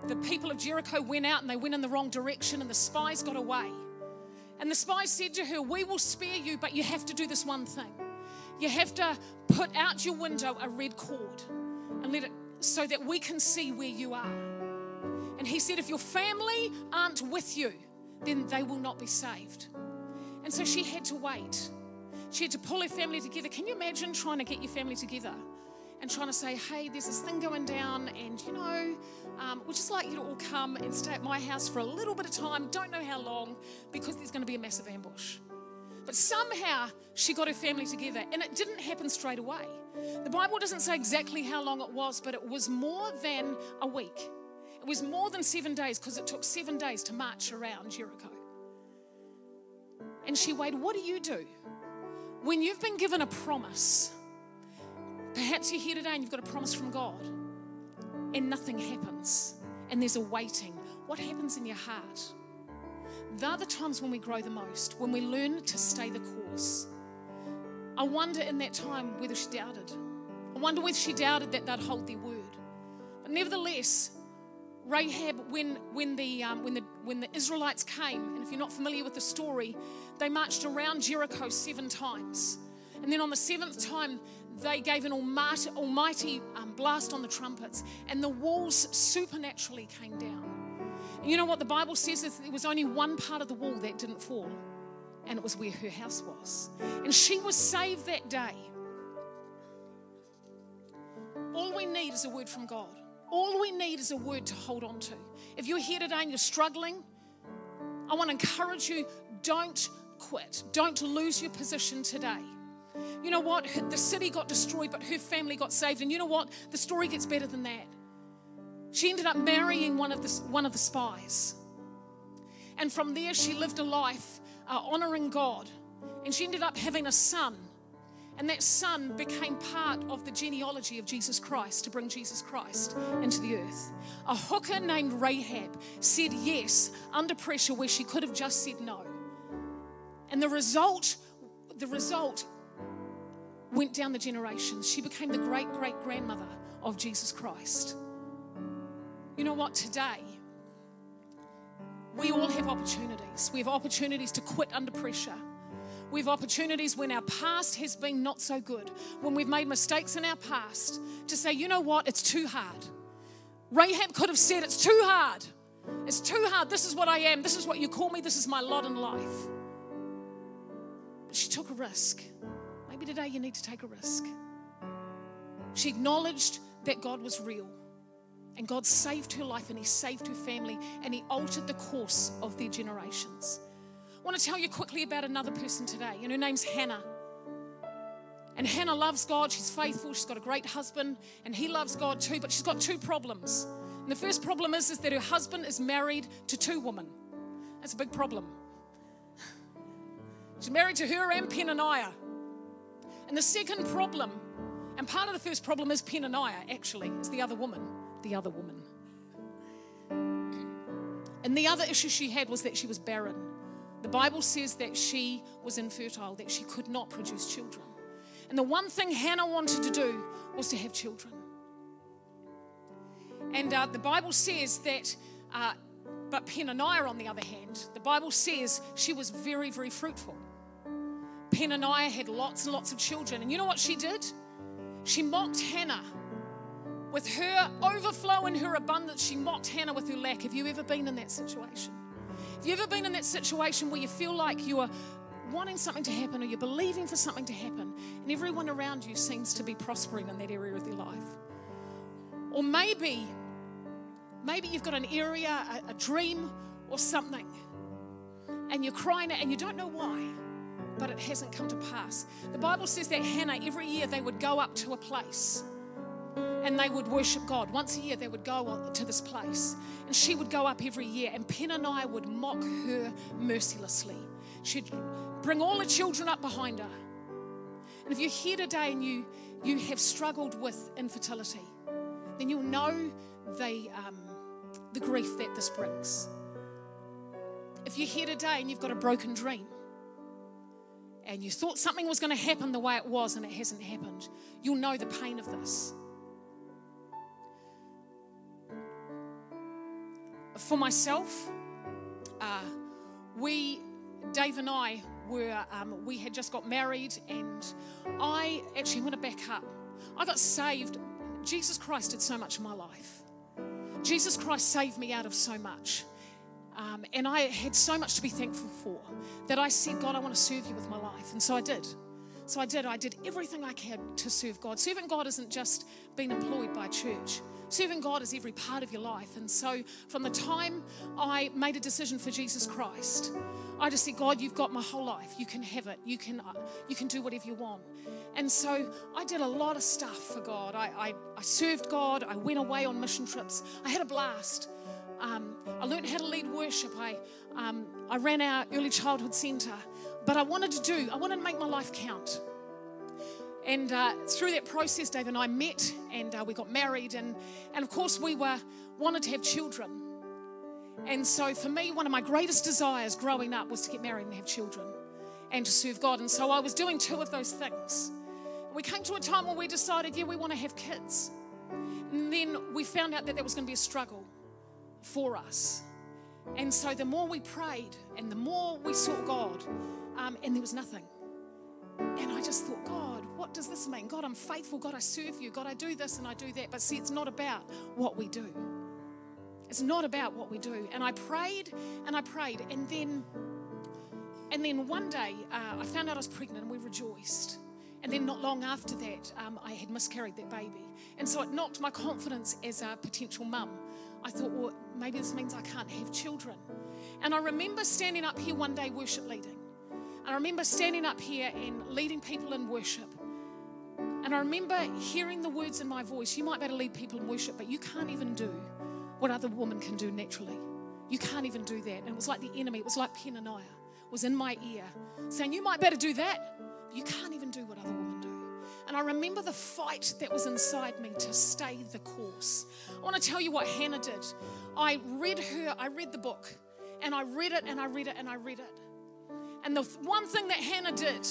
the people of Jericho went out and they went in the wrong direction, and the spies got away. And the spies said to her, We will spare you, but you have to do this one thing. You have to put out your window a red cord and let it so that we can see where you are. And he said, if your family aren't with you, then they will not be saved. And so she had to wait. She had to pull her family together. Can you imagine trying to get your family together and trying to say, hey, there's this thing going down, and you know, um, we'd just like you to all come and stay at my house for a little bit of time, don't know how long, because there's going to be a massive ambush. But somehow she got her family together, and it didn't happen straight away. The Bible doesn't say exactly how long it was, but it was more than a week. It was more than seven days because it took seven days to march around Jericho. And she waited. What do you do when you've been given a promise? Perhaps you're here today and you've got a promise from God and nothing happens and there's a waiting. What happens in your heart? They're the times when we grow the most, when we learn to stay the course. I wonder in that time whether she doubted. I wonder whether she doubted that they'd hold their word. But nevertheless, Rahab, when, when, the, um, when, the, when the Israelites came, and if you're not familiar with the story, they marched around Jericho seven times. And then on the seventh time, they gave an almighty, almighty um, blast on the trumpets, and the walls supernaturally came down. You know what the Bible says is there was only one part of the wall that didn't fall, and it was where her house was. And she was saved that day. All we need is a word from God. All we need is a word to hold on to. If you're here today and you're struggling, I want to encourage you don't quit. Don't lose your position today. You know what? The city got destroyed, but her family got saved. And you know what? The story gets better than that. She ended up marrying one of the, one of the spies. And from there, she lived a life uh, honoring God. And she ended up having a son. And that son became part of the genealogy of Jesus Christ to bring Jesus Christ into the earth. A hooker named Rahab said yes under pressure where she could have just said no. And the result, the result went down the generations. She became the great great grandmother of Jesus Christ. You know what? Today, we all have opportunities. We have opportunities to quit under pressure. We have opportunities when our past has been not so good, when we've made mistakes in our past, to say, you know what? It's too hard. Rahab could have said, It's too hard. It's too hard. This is what I am. This is what you call me. This is my lot in life. But she took a risk. Maybe today you need to take a risk. She acknowledged that God was real. And God saved her life and He saved her family and He altered the course of their generations. I want to tell you quickly about another person today, and her name's Hannah. And Hannah loves God, she's faithful, she's got a great husband, and he loves God too, but she's got two problems. And the first problem is, is that her husband is married to two women. That's a big problem. She's married to her and Penaniah. And the second problem, and part of the first problem is Penaniah, actually, is the other woman. The other woman. And the other issue she had was that she was barren. The Bible says that she was infertile, that she could not produce children. And the one thing Hannah wanted to do was to have children. And uh, the Bible says that, uh, but Penaniah, on the other hand, the Bible says she was very, very fruitful. Penaniah had lots and lots of children. And you know what she did? She mocked Hannah. With her overflow and her abundance, she mocked Hannah with her lack. Have you ever been in that situation? Have you ever been in that situation where you feel like you are wanting something to happen or you're believing for something to happen and everyone around you seems to be prospering in that area of their life? Or maybe, maybe you've got an area, a, a dream or something, and you're crying and you don't know why but it hasn't come to pass. The Bible says that Hannah, every year they would go up to a place and they would worship God. Once a year they would go to this place and she would go up every year and Penaniah would mock her mercilessly. She'd bring all the children up behind her. And if you're here today and you, you have struggled with infertility, then you'll know the, um, the grief that this brings. If you're here today and you've got a broken dream, and you thought something was going to happen the way it was and it hasn't happened, you'll know the pain of this. For myself, uh, we, Dave and I, were, um, we had just got married, and I actually want to back up. I got saved. Jesus Christ did so much in my life. Jesus Christ saved me out of so much. Um, and I had so much to be thankful for that I said, God, I want to serve you with my life. And so I did. So I did. I did everything I could to serve God. Serving God isn't just being employed by church. Serving God is every part of your life. And so from the time I made a decision for Jesus Christ, I just said, God, you've got my whole life. You can have it. You can, uh, you can do whatever you want. And so I did a lot of stuff for God. I, I, I served God. I went away on mission trips. I had a blast. Um, I learned how to lead worship. I, um, I ran our early childhood centre. but I wanted to do, I wanted to make my life count. And uh, through that process, Dave and I met and uh, we got married. And, and of course, we were wanted to have children. And so for me, one of my greatest desires growing up was to get married and have children and to serve God. And so I was doing two of those things. We came to a time where we decided, yeah, we want to have kids. And then we found out that that was going to be a struggle for us. And so the more we prayed and the more we sought God, um, and there was nothing. And I just thought, God, what does this mean? God, I'm faithful. God, I serve you. God, I do this and I do that. But see, it's not about what we do. It's not about what we do. And I prayed and I prayed. And then, and then one day uh, I found out I was pregnant and we rejoiced. And then not long after that, um, I had miscarried that baby. And so it knocked my confidence as a potential mum. I thought, well, maybe this means I can't have children. And I remember standing up here one day worship leading. And I remember standing up here and leading people in worship. And I remember hearing the words in my voice you might be able to lead people in worship, but you can't even do what other women can do naturally. You can't even do that. And it was like the enemy, it was like Penaniah was in my ear saying, You might better do that, but you can't even do what other women do. And I remember the fight that was inside me to stay the course. I want to tell you what Hannah did. I read her, I read the book, and I read it and I read it and I read it. And the one thing that Hannah did,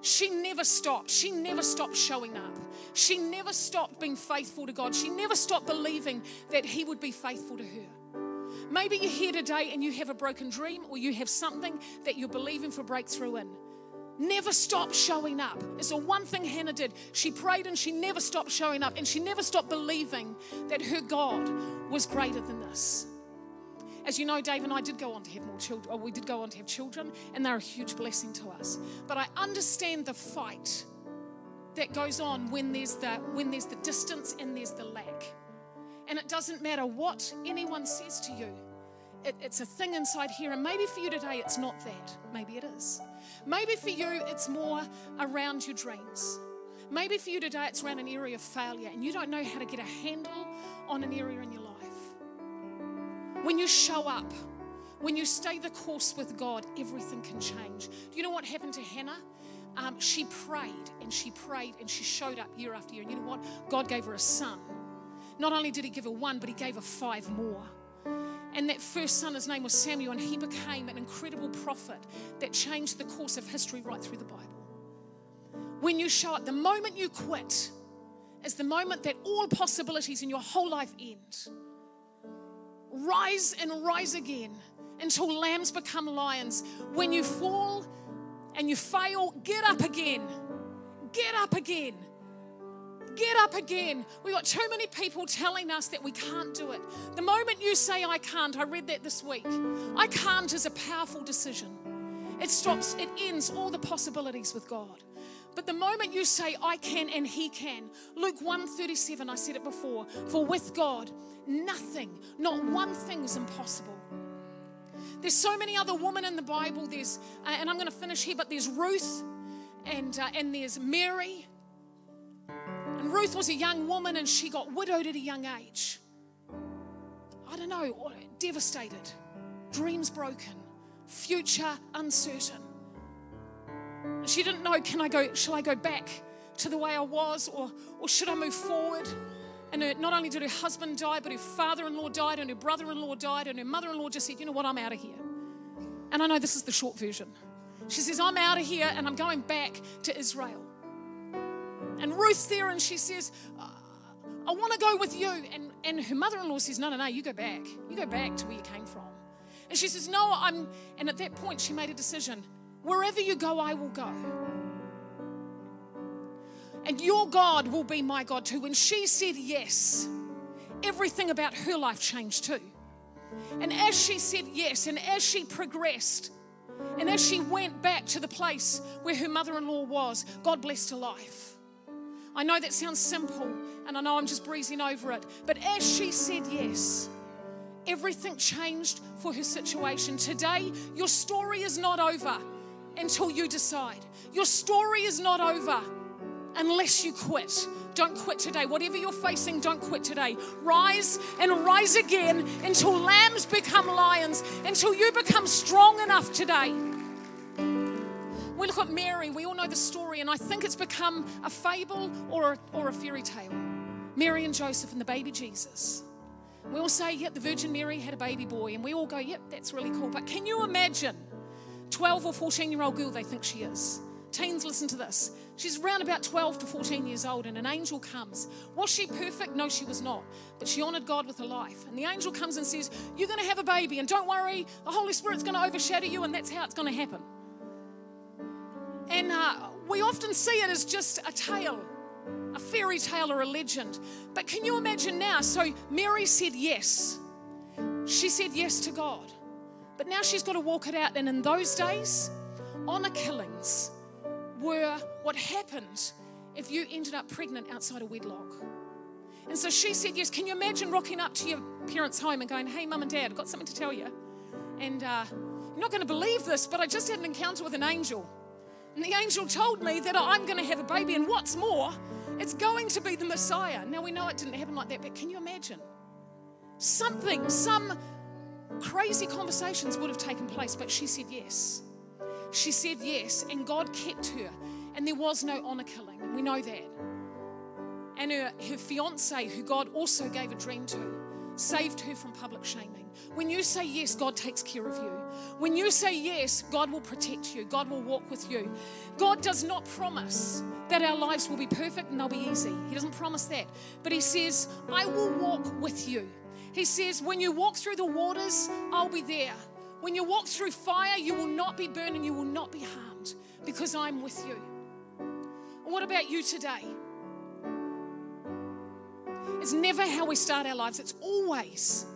she never stopped. She never stopped showing up. She never stopped being faithful to God. She never stopped believing that He would be faithful to her. Maybe you're here today and you have a broken dream or you have something that you're believing for breakthrough in. Never stop showing up. It's the one thing Hannah did. She prayed and she never stopped showing up and she never stopped believing that her God was greater than this. As you know, Dave and I did go on to have more children, we did go on to have children, and they're a huge blessing to us. But I understand the fight that goes on when there's the when there's the distance and there's the lack. And it doesn't matter what anyone says to you. It, it's a thing inside here, and maybe for you today it's not that. Maybe it is. Maybe for you it's more around your dreams. Maybe for you today it's around an area of failure, and you don't know how to get a handle on an area in your life. When you show up, when you stay the course with God, everything can change. Do you know what happened to Hannah? Um, she prayed and she prayed and she showed up year after year. And you know what? God gave her a son. Not only did He give her one, but He gave her five more. And that first son, his name was Samuel, and he became an incredible prophet that changed the course of history right through the Bible. When you show up, the moment you quit is the moment that all possibilities in your whole life end rise and rise again until lambs become lions. When you fall and you fail, get up again. Get up again. Get up again. We've got too many people telling us that we can't do it. The moment you say, I can't, I read that this week. I can't is a powerful decision. It stops, it ends all the possibilities with God. But the moment you say, I can and He can, Luke 137, I said it before, for with God, nothing, not one thing is impossible. There's so many other women in the Bible. There's, uh, and I'm going to finish here, but there's Ruth and, uh, and there's Mary. And Ruth was a young woman and she got widowed at a young age. I don't know, devastated, dreams broken, future uncertain. She didn't know, can I go, shall I go back to the way I was or, or should I move forward? And her, not only did her husband die, but her father in law died, and her brother in law died, and her mother in law just said, You know what, I'm out of here. And I know this is the short version. She says, I'm out of here and I'm going back to Israel. And Ruth's there and she says, I want to go with you. And, and her mother in law says, No, no, no, you go back. You go back to where you came from. And she says, No, I'm. And at that point, she made a decision wherever you go, I will go. And your God will be my God too. When she said yes, everything about her life changed too. And as she said yes, and as she progressed, and as she went back to the place where her mother in law was, God blessed her life. I know that sounds simple, and I know I'm just breezing over it, but as she said yes, everything changed for her situation. Today, your story is not over until you decide. Your story is not over unless you quit. Don't quit today. Whatever you're facing, don't quit today. Rise and rise again until lambs become lions, until you become strong enough today We look at Mary, we all know the story, and I think it's become a fable or a, or a fairy tale. Mary and Joseph and the baby Jesus. We all say, yeah, the Virgin Mary had a baby boy, and we all go, yep, that's really cool. But can you imagine 12 or 14 year old girl they think she is? Teens, listen to this. She's around about 12 to 14 years old, and an angel comes. Was she perfect? No, she was not. But she honored God with her life. And the angel comes and says, You're going to have a baby, and don't worry, the Holy Spirit's going to overshadow you, and that's how it's going to happen. And uh, we often see it as just a tale, a fairy tale or a legend. But can you imagine now? So Mary said yes. She said yes to God. But now she's got to walk it out. And in those days, honor killings were what happened if you ended up pregnant outside of wedlock. And so she said yes. Can you imagine rocking up to your parents' home and going, hey, mum and dad, I've got something to tell you? And uh, you're not going to believe this, but I just had an encounter with an angel. And the angel told me that I'm going to have a baby, and what's more, it's going to be the Messiah. Now we know it didn't happen like that, but can you imagine? Something, some crazy conversations would have taken place, but she said yes. She said yes, and God kept her, and there was no honor killing. We know that. And her, her fiance, who God also gave a dream to, saved her from public shaming. When you say yes, God takes care of you. When you say yes, God will protect you, God will walk with you. God does not promise that our lives will be perfect and they'll be easy. He doesn't promise that. But He says, I will walk with you. He says, when you walk through the waters, I'll be there. When you walk through fire, you will not be burned and you will not be harmed because I'm with you. What about you today? It's never how we start our lives, it's always,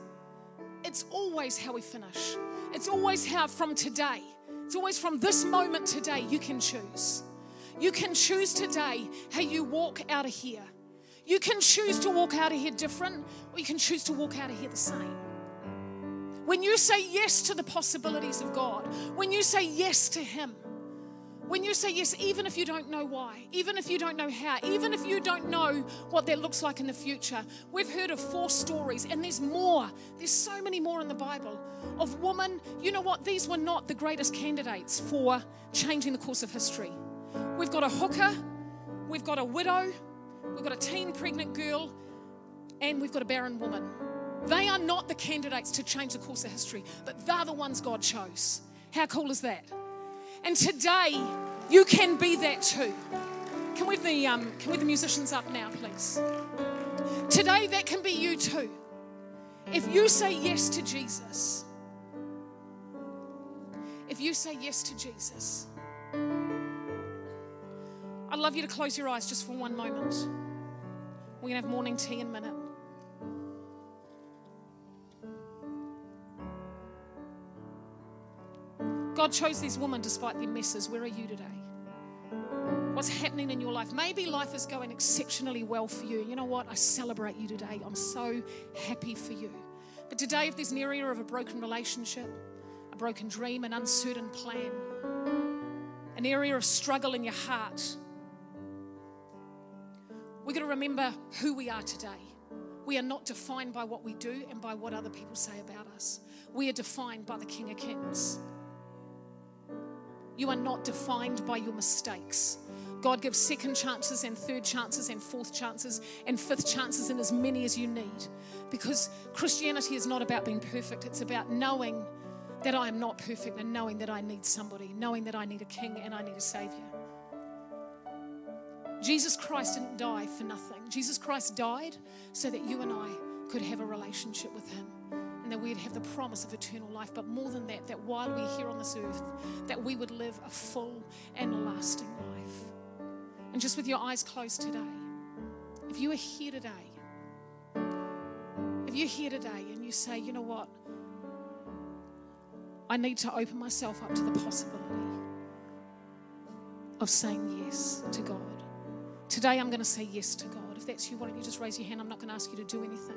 it's always how we finish. It's always how from today, it's always from this moment today, you can choose. You can choose today how you walk out of here. You can choose to walk out of here different, or you can choose to walk out of here the same. When you say yes to the possibilities of God, when you say yes to Him, when you say yes, even if you don't know why, even if you don't know how, even if you don't know what that looks like in the future, we've heard of four stories, and there's more. There's so many more in the Bible of women. You know what? These were not the greatest candidates for changing the course of history. We've got a hooker, we've got a widow, we've got a teen pregnant girl, and we've got a barren woman. They are not the candidates to change the course of history, but they're the ones God chose. How cool is that? And today, you can be that too. Can we have the, um, can we the musicians up now, please? Today, that can be you too. If you say yes to Jesus, if you say yes to Jesus, I'd love you to close your eyes just for one moment. We're going to have morning tea in a minute. God chose these women despite their messes. Where are you today? What's happening in your life? Maybe life is going exceptionally well for you. You know what? I celebrate you today. I'm so happy for you. But today, if there's an area of a broken relationship, a broken dream, an uncertain plan, an area of struggle in your heart, we're going to remember who we are today. We are not defined by what we do and by what other people say about us. We are defined by the King of Kings. You are not defined by your mistakes. God gives second chances and third chances and fourth chances and fifth chances and as many as you need. Because Christianity is not about being perfect, it's about knowing that I am not perfect and knowing that I need somebody, knowing that I need a king and I need a savior. Jesus Christ didn't die for nothing. Jesus Christ died so that you and I could have a relationship with him and that we'd have the promise of eternal life. But more than that, that while we're here on this earth, that we would live a full and lasting life. And just with your eyes closed today, if you are here today, if you're here today and you say, you know what, I need to open myself up to the possibility of saying yes to God. Today I'm going to say yes to God. If that's you, why don't you just raise your hand? I'm not going to ask you to do anything.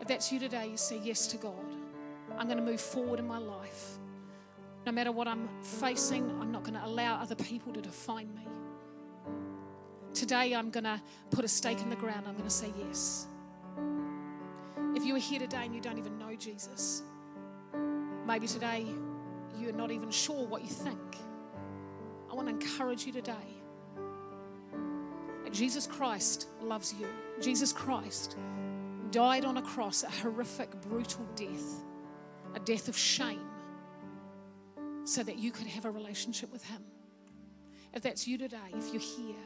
If that's you today, you say yes to God. I'm going to move forward in my life. No matter what I'm facing, I'm not going to allow other people to define me. Today, I'm going to put a stake in the ground. I'm going to say yes. If you are here today and you don't even know Jesus, maybe today you're not even sure what you think. I want to encourage you today Jesus Christ loves you. Jesus Christ died on a cross, a horrific, brutal death, a death of shame, so that you could have a relationship with Him. If that's you today, if you're here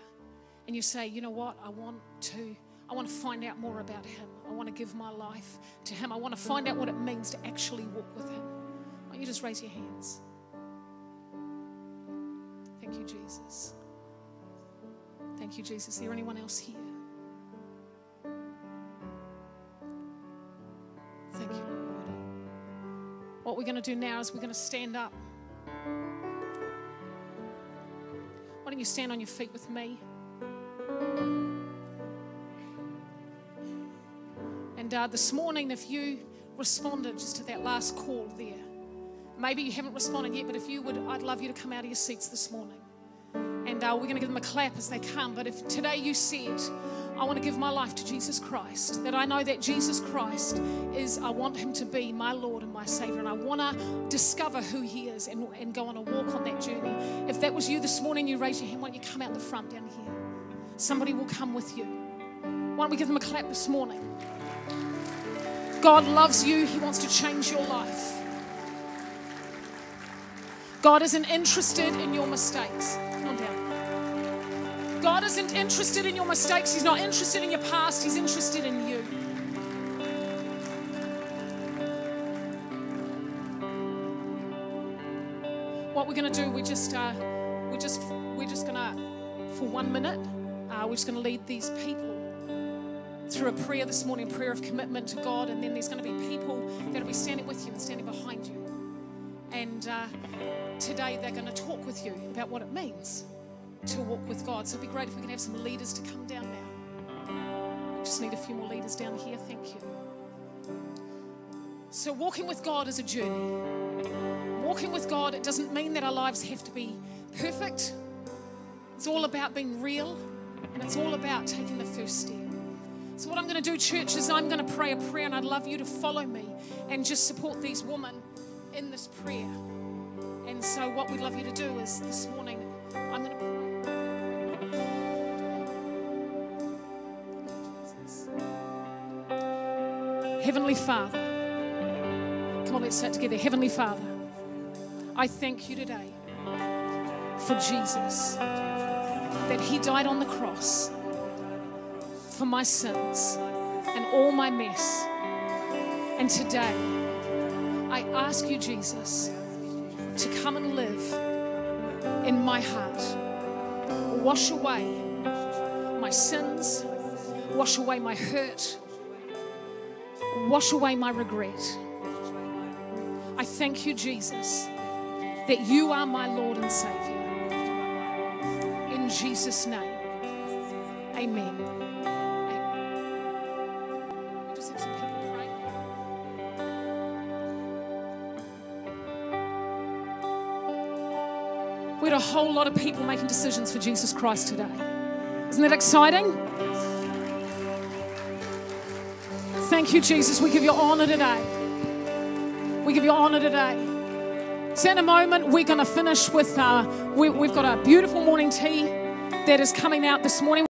and you say, you know what, I want to. I want to find out more about Him. I want to give my life to Him. I want to find out what it means to actually walk with Him. Why don't you just raise your hands? Thank you, Jesus. Thank you, Jesus. Is there anyone else here? Thank you, Lord. What we're going to do now is we're going to stand up. Why don't you stand on your feet with me? And uh, this morning, if you responded just to that last call there, maybe you haven't responded yet, but if you would, I'd love you to come out of your seats this morning. And uh, we're going to give them a clap as they come. But if today you said, I want to give my life to Jesus Christ, that I know that Jesus Christ is, I want him to be my Lord and my Savior, and I want to discover who he is and, and go on a walk on that journey. If that was you this morning, you raise your hand, why don't you come out the front down here? Somebody will come with you. Why don't we give them a clap this morning? God loves you, He wants to change your life. God isn't interested in your mistakes. God isn't interested in your mistakes. He's not interested in your past. He's interested in you. What we're going to do, we just, uh, we just, we're just going to, for one minute, uh, we're just going to lead these people through a prayer this morning, a prayer of commitment to God, and then there's going to be people that'll be standing with you and standing behind you. And uh, today they're going to talk with you about what it means to walk with God. So it'd be great if we can have some leaders to come down now. We just need a few more leaders down here. Thank you. So, walking with God is a journey. Walking with God, it doesn't mean that our lives have to be perfect. It's all about being real, and it's all about taking the first step. So, what I'm going to do, church, is I'm going to pray a prayer, and I'd love you to follow me and just support these women in this prayer. And so, what we'd love you to do is this morning, I'm going to Heavenly Father, come on, let's say it together. Heavenly Father, I thank you today for Jesus, that He died on the cross for my sins and all my mess. And today, I ask you, Jesus, to come and live in my heart. Wash away my sins, wash away my hurt, wash away my regret. I thank you, Jesus, that you are my Lord and Savior. In Jesus' name, amen. We had a whole lot of people making decisions for Jesus Christ today. Isn't that exciting? Thank you, Jesus. We give you honor today. We give you honor today. So, in a moment, we're going to finish with, uh, we, we've got a beautiful morning tea that is coming out this morning.